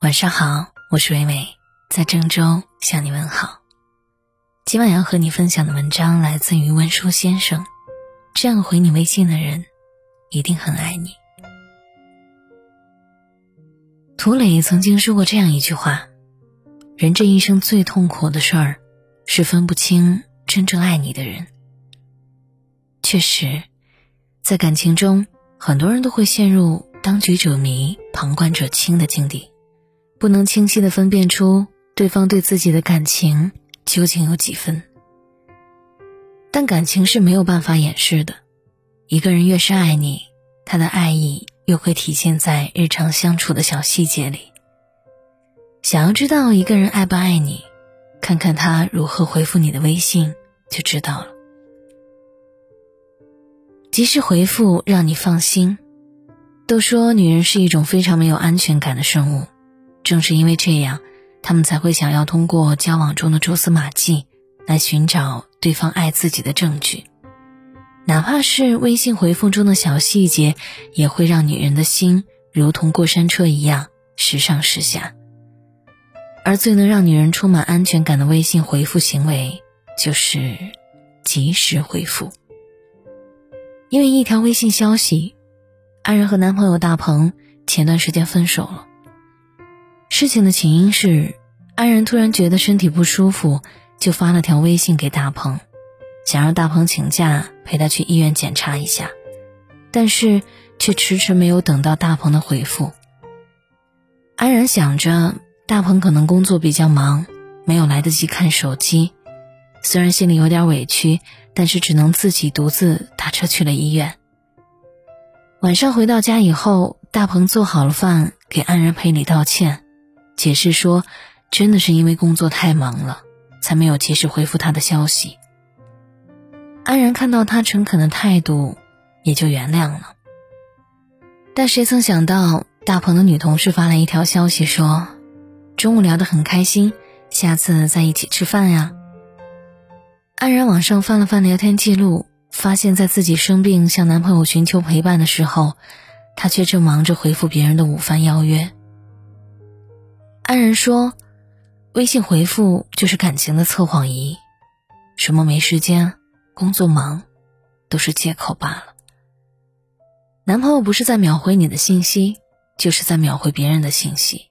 晚上好，我是微微，在郑州向你问好。今晚要和你分享的文章来自于温书先生。这样回你微信的人，一定很爱你。涂磊曾经说过这样一句话：人这一生最痛苦的事儿，是分不清真正爱你的人。确实，在感情中，很多人都会陷入当局者迷，旁观者清的境地。不能清晰的分辨出对方对自己的感情究竟有几分，但感情是没有办法掩饰的。一个人越是爱你，他的爱意越会体现在日常相处的小细节里。想要知道一个人爱不爱你，看看他如何回复你的微信就知道了。及时回复让你放心。都说女人是一种非常没有安全感的生物。正是因为这样，他们才会想要通过交往中的蛛丝马迹来寻找对方爱自己的证据，哪怕是微信回复中的小细节，也会让女人的心如同过山车一样时上时下。而最能让女人充满安全感的微信回复行为，就是及时回复。因为一条微信消息，安然和男朋友大鹏前段时间分手了。事情的起因是，安然突然觉得身体不舒服，就发了条微信给大鹏，想让大鹏请假陪他去医院检查一下，但是却迟迟没有等到大鹏的回复。安然想着大鹏可能工作比较忙，没有来得及看手机，虽然心里有点委屈，但是只能自己独自打车去了医院。晚上回到家以后，大鹏做好了饭，给安然赔礼道歉。解释说，真的是因为工作太忙了，才没有及时回复他的消息。安然看到他诚恳的态度，也就原谅了。但谁曾想到，大鹏的女同事发来一条消息说：“中午聊得很开心，下次再一起吃饭呀。”安然往上翻了翻聊天记录，发现在自己生病向男朋友寻求陪伴的时候，他却正忙着回复别人的午饭邀约。安然说：“微信回复就是感情的测谎仪，什么没时间、工作忙，都是借口罢了。男朋友不是在秒回你的信息，就是在秒回别人的信息。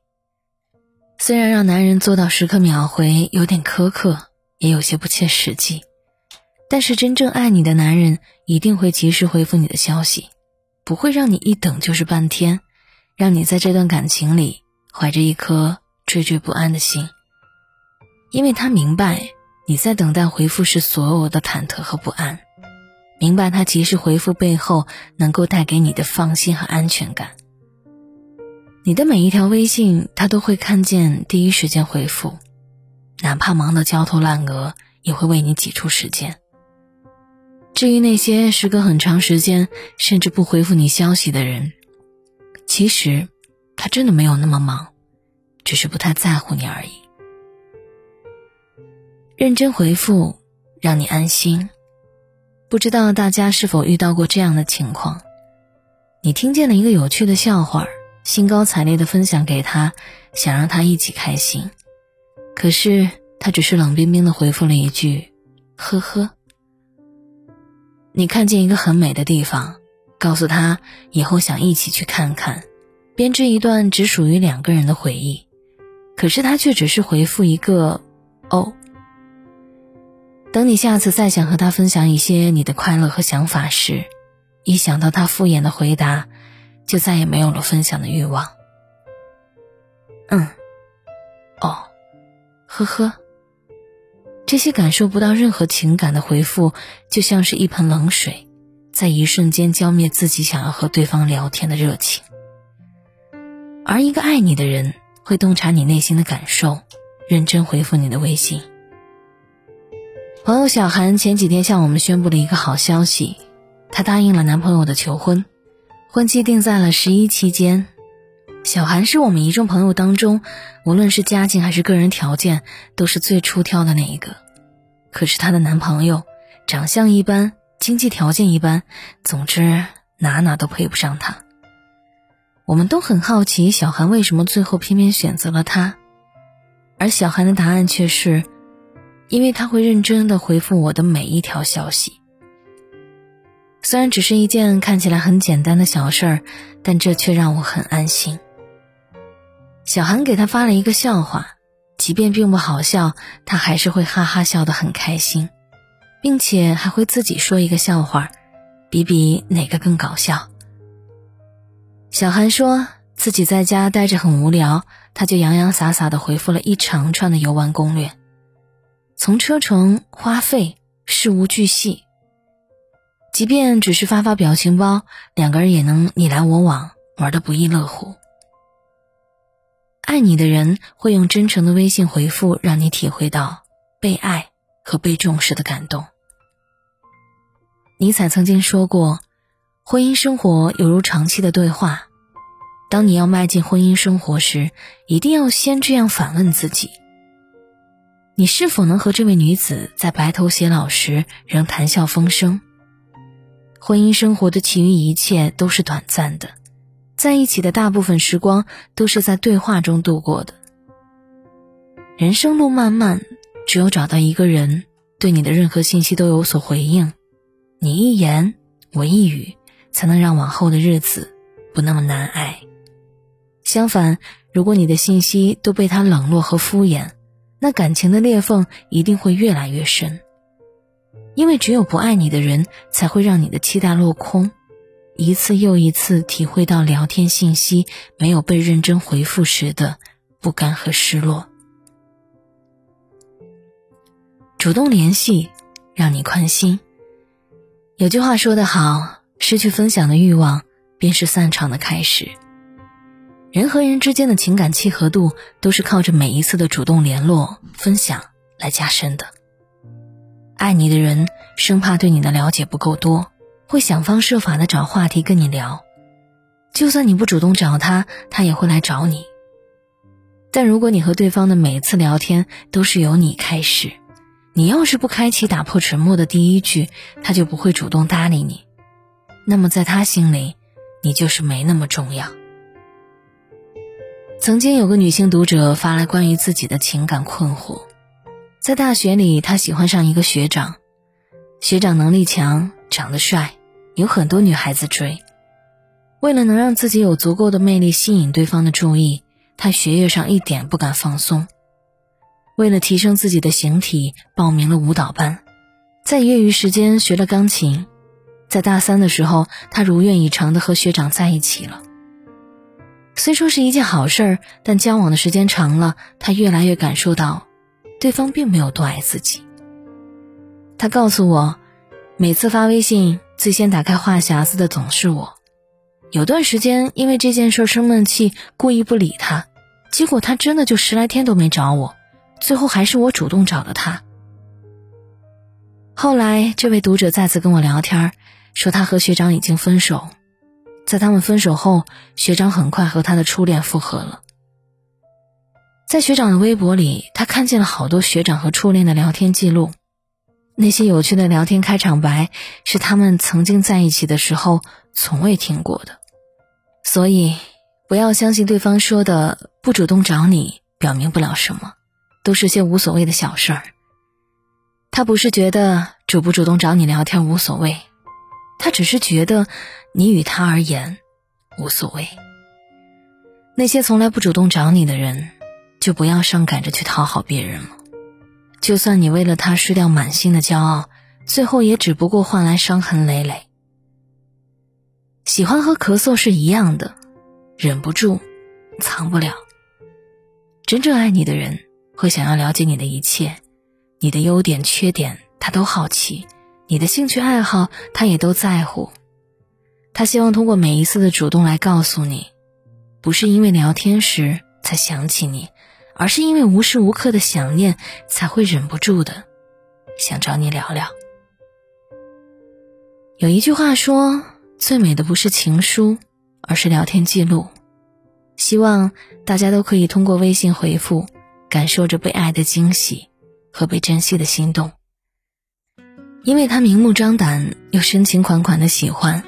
虽然让男人做到时刻秒回有点苛刻，也有些不切实际，但是真正爱你的男人一定会及时回复你的消息，不会让你一等就是半天，让你在这段感情里怀着一颗。”惴惴不安的心，因为他明白你在等待回复时所有的忐忑和不安，明白他及时回复背后能够带给你的放心和安全感。你的每一条微信，他都会看见，第一时间回复，哪怕忙得焦头烂额，也会为你挤出时间。至于那些时隔很长时间甚至不回复你消息的人，其实他真的没有那么忙。只是不太在乎你而已。认真回复，让你安心。不知道大家是否遇到过这样的情况：你听见了一个有趣的笑话，兴高采烈的分享给他，想让他一起开心，可是他只是冷冰冰的回复了一句“呵呵”。你看见一个很美的地方，告诉他以后想一起去看看，编织一段只属于两个人的回忆。可是他却只是回复一个“哦”。等你下次再想和他分享一些你的快乐和想法时，一想到他敷衍的回答，就再也没有了分享的欲望。嗯，哦，呵呵。这些感受不到任何情感的回复，就像是一盆冷水，在一瞬间浇灭自己想要和对方聊天的热情。而一个爱你的人。会洞察你内心的感受，认真回复你的微信。朋友小韩前几天向我们宣布了一个好消息，她答应了男朋友的求婚，婚期定在了十一期间。小韩是我们一众朋友当中，无论是家境还是个人条件，都是最出挑的那一个。可是她的男朋友长相一般，经济条件一般，总之哪哪都配不上她。我们都很好奇小韩为什么最后偏偏选择了他，而小韩的答案却是，因为他会认真的回复我的每一条消息。虽然只是一件看起来很简单的小事儿，但这却让我很安心。小韩给他发了一个笑话，即便并不好笑，他还是会哈哈笑得很开心，并且还会自己说一个笑话，比比哪个更搞笑。小韩说自己在家待着很无聊，他就洋洋洒洒地回复了一长串的游玩攻略，从车程、花费、事无巨细。即便只是发发表情包，两个人也能你来我往，玩得不亦乐乎。爱你的人会用真诚的微信回复，让你体会到被爱和被重视的感动。尼采曾经说过，婚姻生活犹如长期的对话。当你要迈进婚姻生活时，一定要先这样反问自己：你是否能和这位女子在白头偕老时仍谈笑风生？婚姻生活的其余一切都是短暂的。在一起的大部分时光都是在对话中度过的。人生路漫漫，只有找到一个人对你的任何信息都有所回应，你一言我一语，才能让往后的日子不那么难挨。相反，如果你的信息都被他冷落和敷衍，那感情的裂缝一定会越来越深。因为只有不爱你的人，才会让你的期待落空。一次又一次体会到聊天信息没有被认真回复时的不甘和失落。主动联系，让你宽心。有句话说得好，失去分享的欲望，便是散场的开始。人和人之间的情感契合度，都是靠着每一次的主动联络、分享来加深的。爱你的人，生怕对你的了解不够多。会想方设法的找话题跟你聊，就算你不主动找他，他也会来找你。但如果你和对方的每一次聊天都是由你开始，你要是不开启打破沉默的第一句，他就不会主动搭理你。那么在他心里，你就是没那么重要。曾经有个女性读者发来关于自己的情感困惑，在大学里，她喜欢上一个学长，学长能力强，长得帅。有很多女孩子追，为了能让自己有足够的魅力吸引对方的注意，她学业上一点不敢放松。为了提升自己的形体，报名了舞蹈班，在业余时间学了钢琴。在大三的时候，他如愿以偿的和学长在一起了。虽说是一件好事儿，但交往的时间长了，他越来越感受到，对方并没有多爱自己。他告诉我，每次发微信。最先打开话匣子的总是我，有段时间因为这件事生闷气，故意不理他，结果他真的就十来天都没找我，最后还是我主动找的他。后来这位读者再次跟我聊天，说他和学长已经分手，在他们分手后，学长很快和他的初恋复合了。在学长的微博里，他看见了好多学长和初恋的聊天记录。那些有趣的聊天开场白，是他们曾经在一起的时候从未听过的，所以不要相信对方说的不主动找你表明不了什么，都是些无所谓的小事儿。他不是觉得主不主动找你聊天无所谓，他只是觉得你与他而言无所谓。那些从来不主动找你的人，就不要上赶着去讨好别人了。就算你为了他失掉满心的骄傲，最后也只不过换来伤痕累累。喜欢和咳嗽是一样的，忍不住，藏不了。真正爱你的人会想要了解你的一切，你的优点缺点他都好奇，你的兴趣爱好他也都在乎。他希望通过每一次的主动来告诉你，不是因为聊天时才想起你。而是因为无时无刻的想念，才会忍不住的想找你聊聊。有一句话说：“最美的不是情书，而是聊天记录。”希望大家都可以通过微信回复，感受着被爱的惊喜和被珍惜的心动。因为他明目张胆又深情款款的喜欢，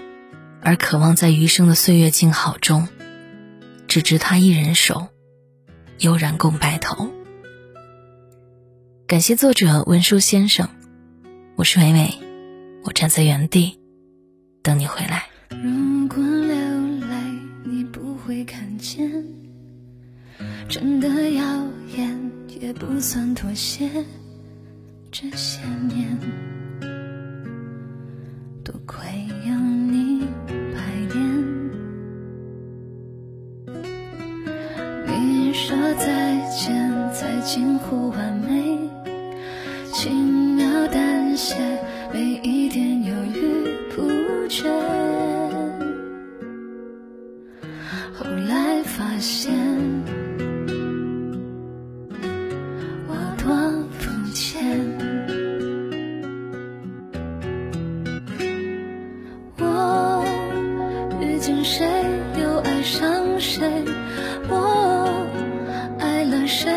而渴望在余生的岁月静好中，只知他一人守，悠然共白头。感谢作者文殊先生，我是伟伟，我站在原地等你回来。如果流泪你不会看见，真的耀眼也不算妥协。这些年，会有你百年。你说再见，才近乎完美，轻描淡写，没一点犹豫不决。谁，又爱上谁。我爱了谁，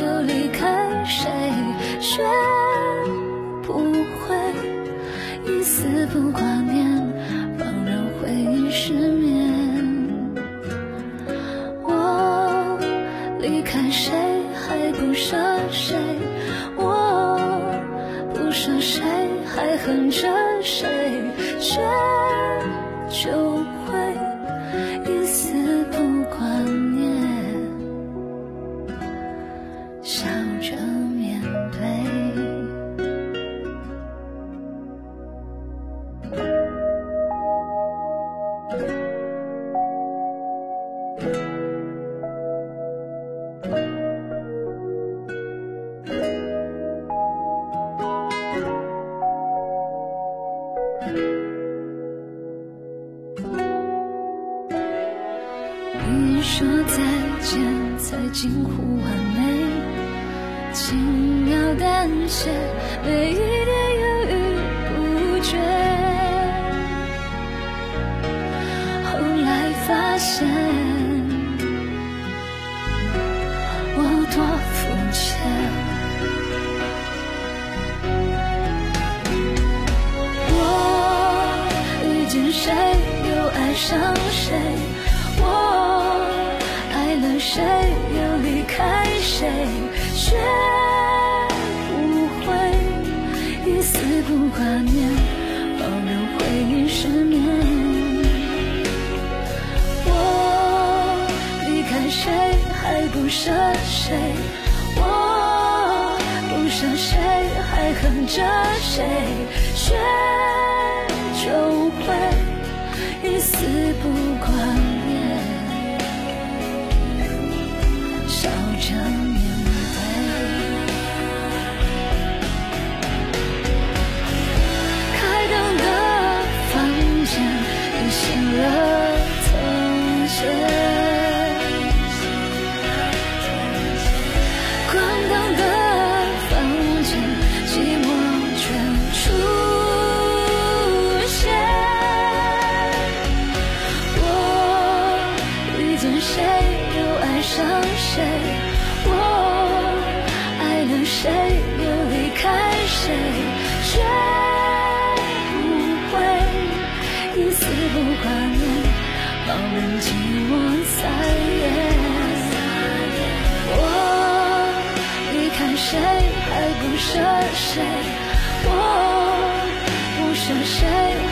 又离开谁，学不会一丝不挂念，放任回忆失眠。我离开谁，还不舍谁，我不舍谁，还恨着谁，却就说再见，才近乎完美，轻描淡写，每一点犹豫不决。后来发现，我多肤浅。我遇见谁，又爱上谁。谁，又离开谁，学不会一丝不挂念，保留回忆失眠。我离开谁，还不舍谁，我不舍谁，还恨着谁，学就会一丝不挂念，笑着着谁，我不想谁，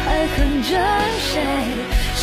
还恨着谁，却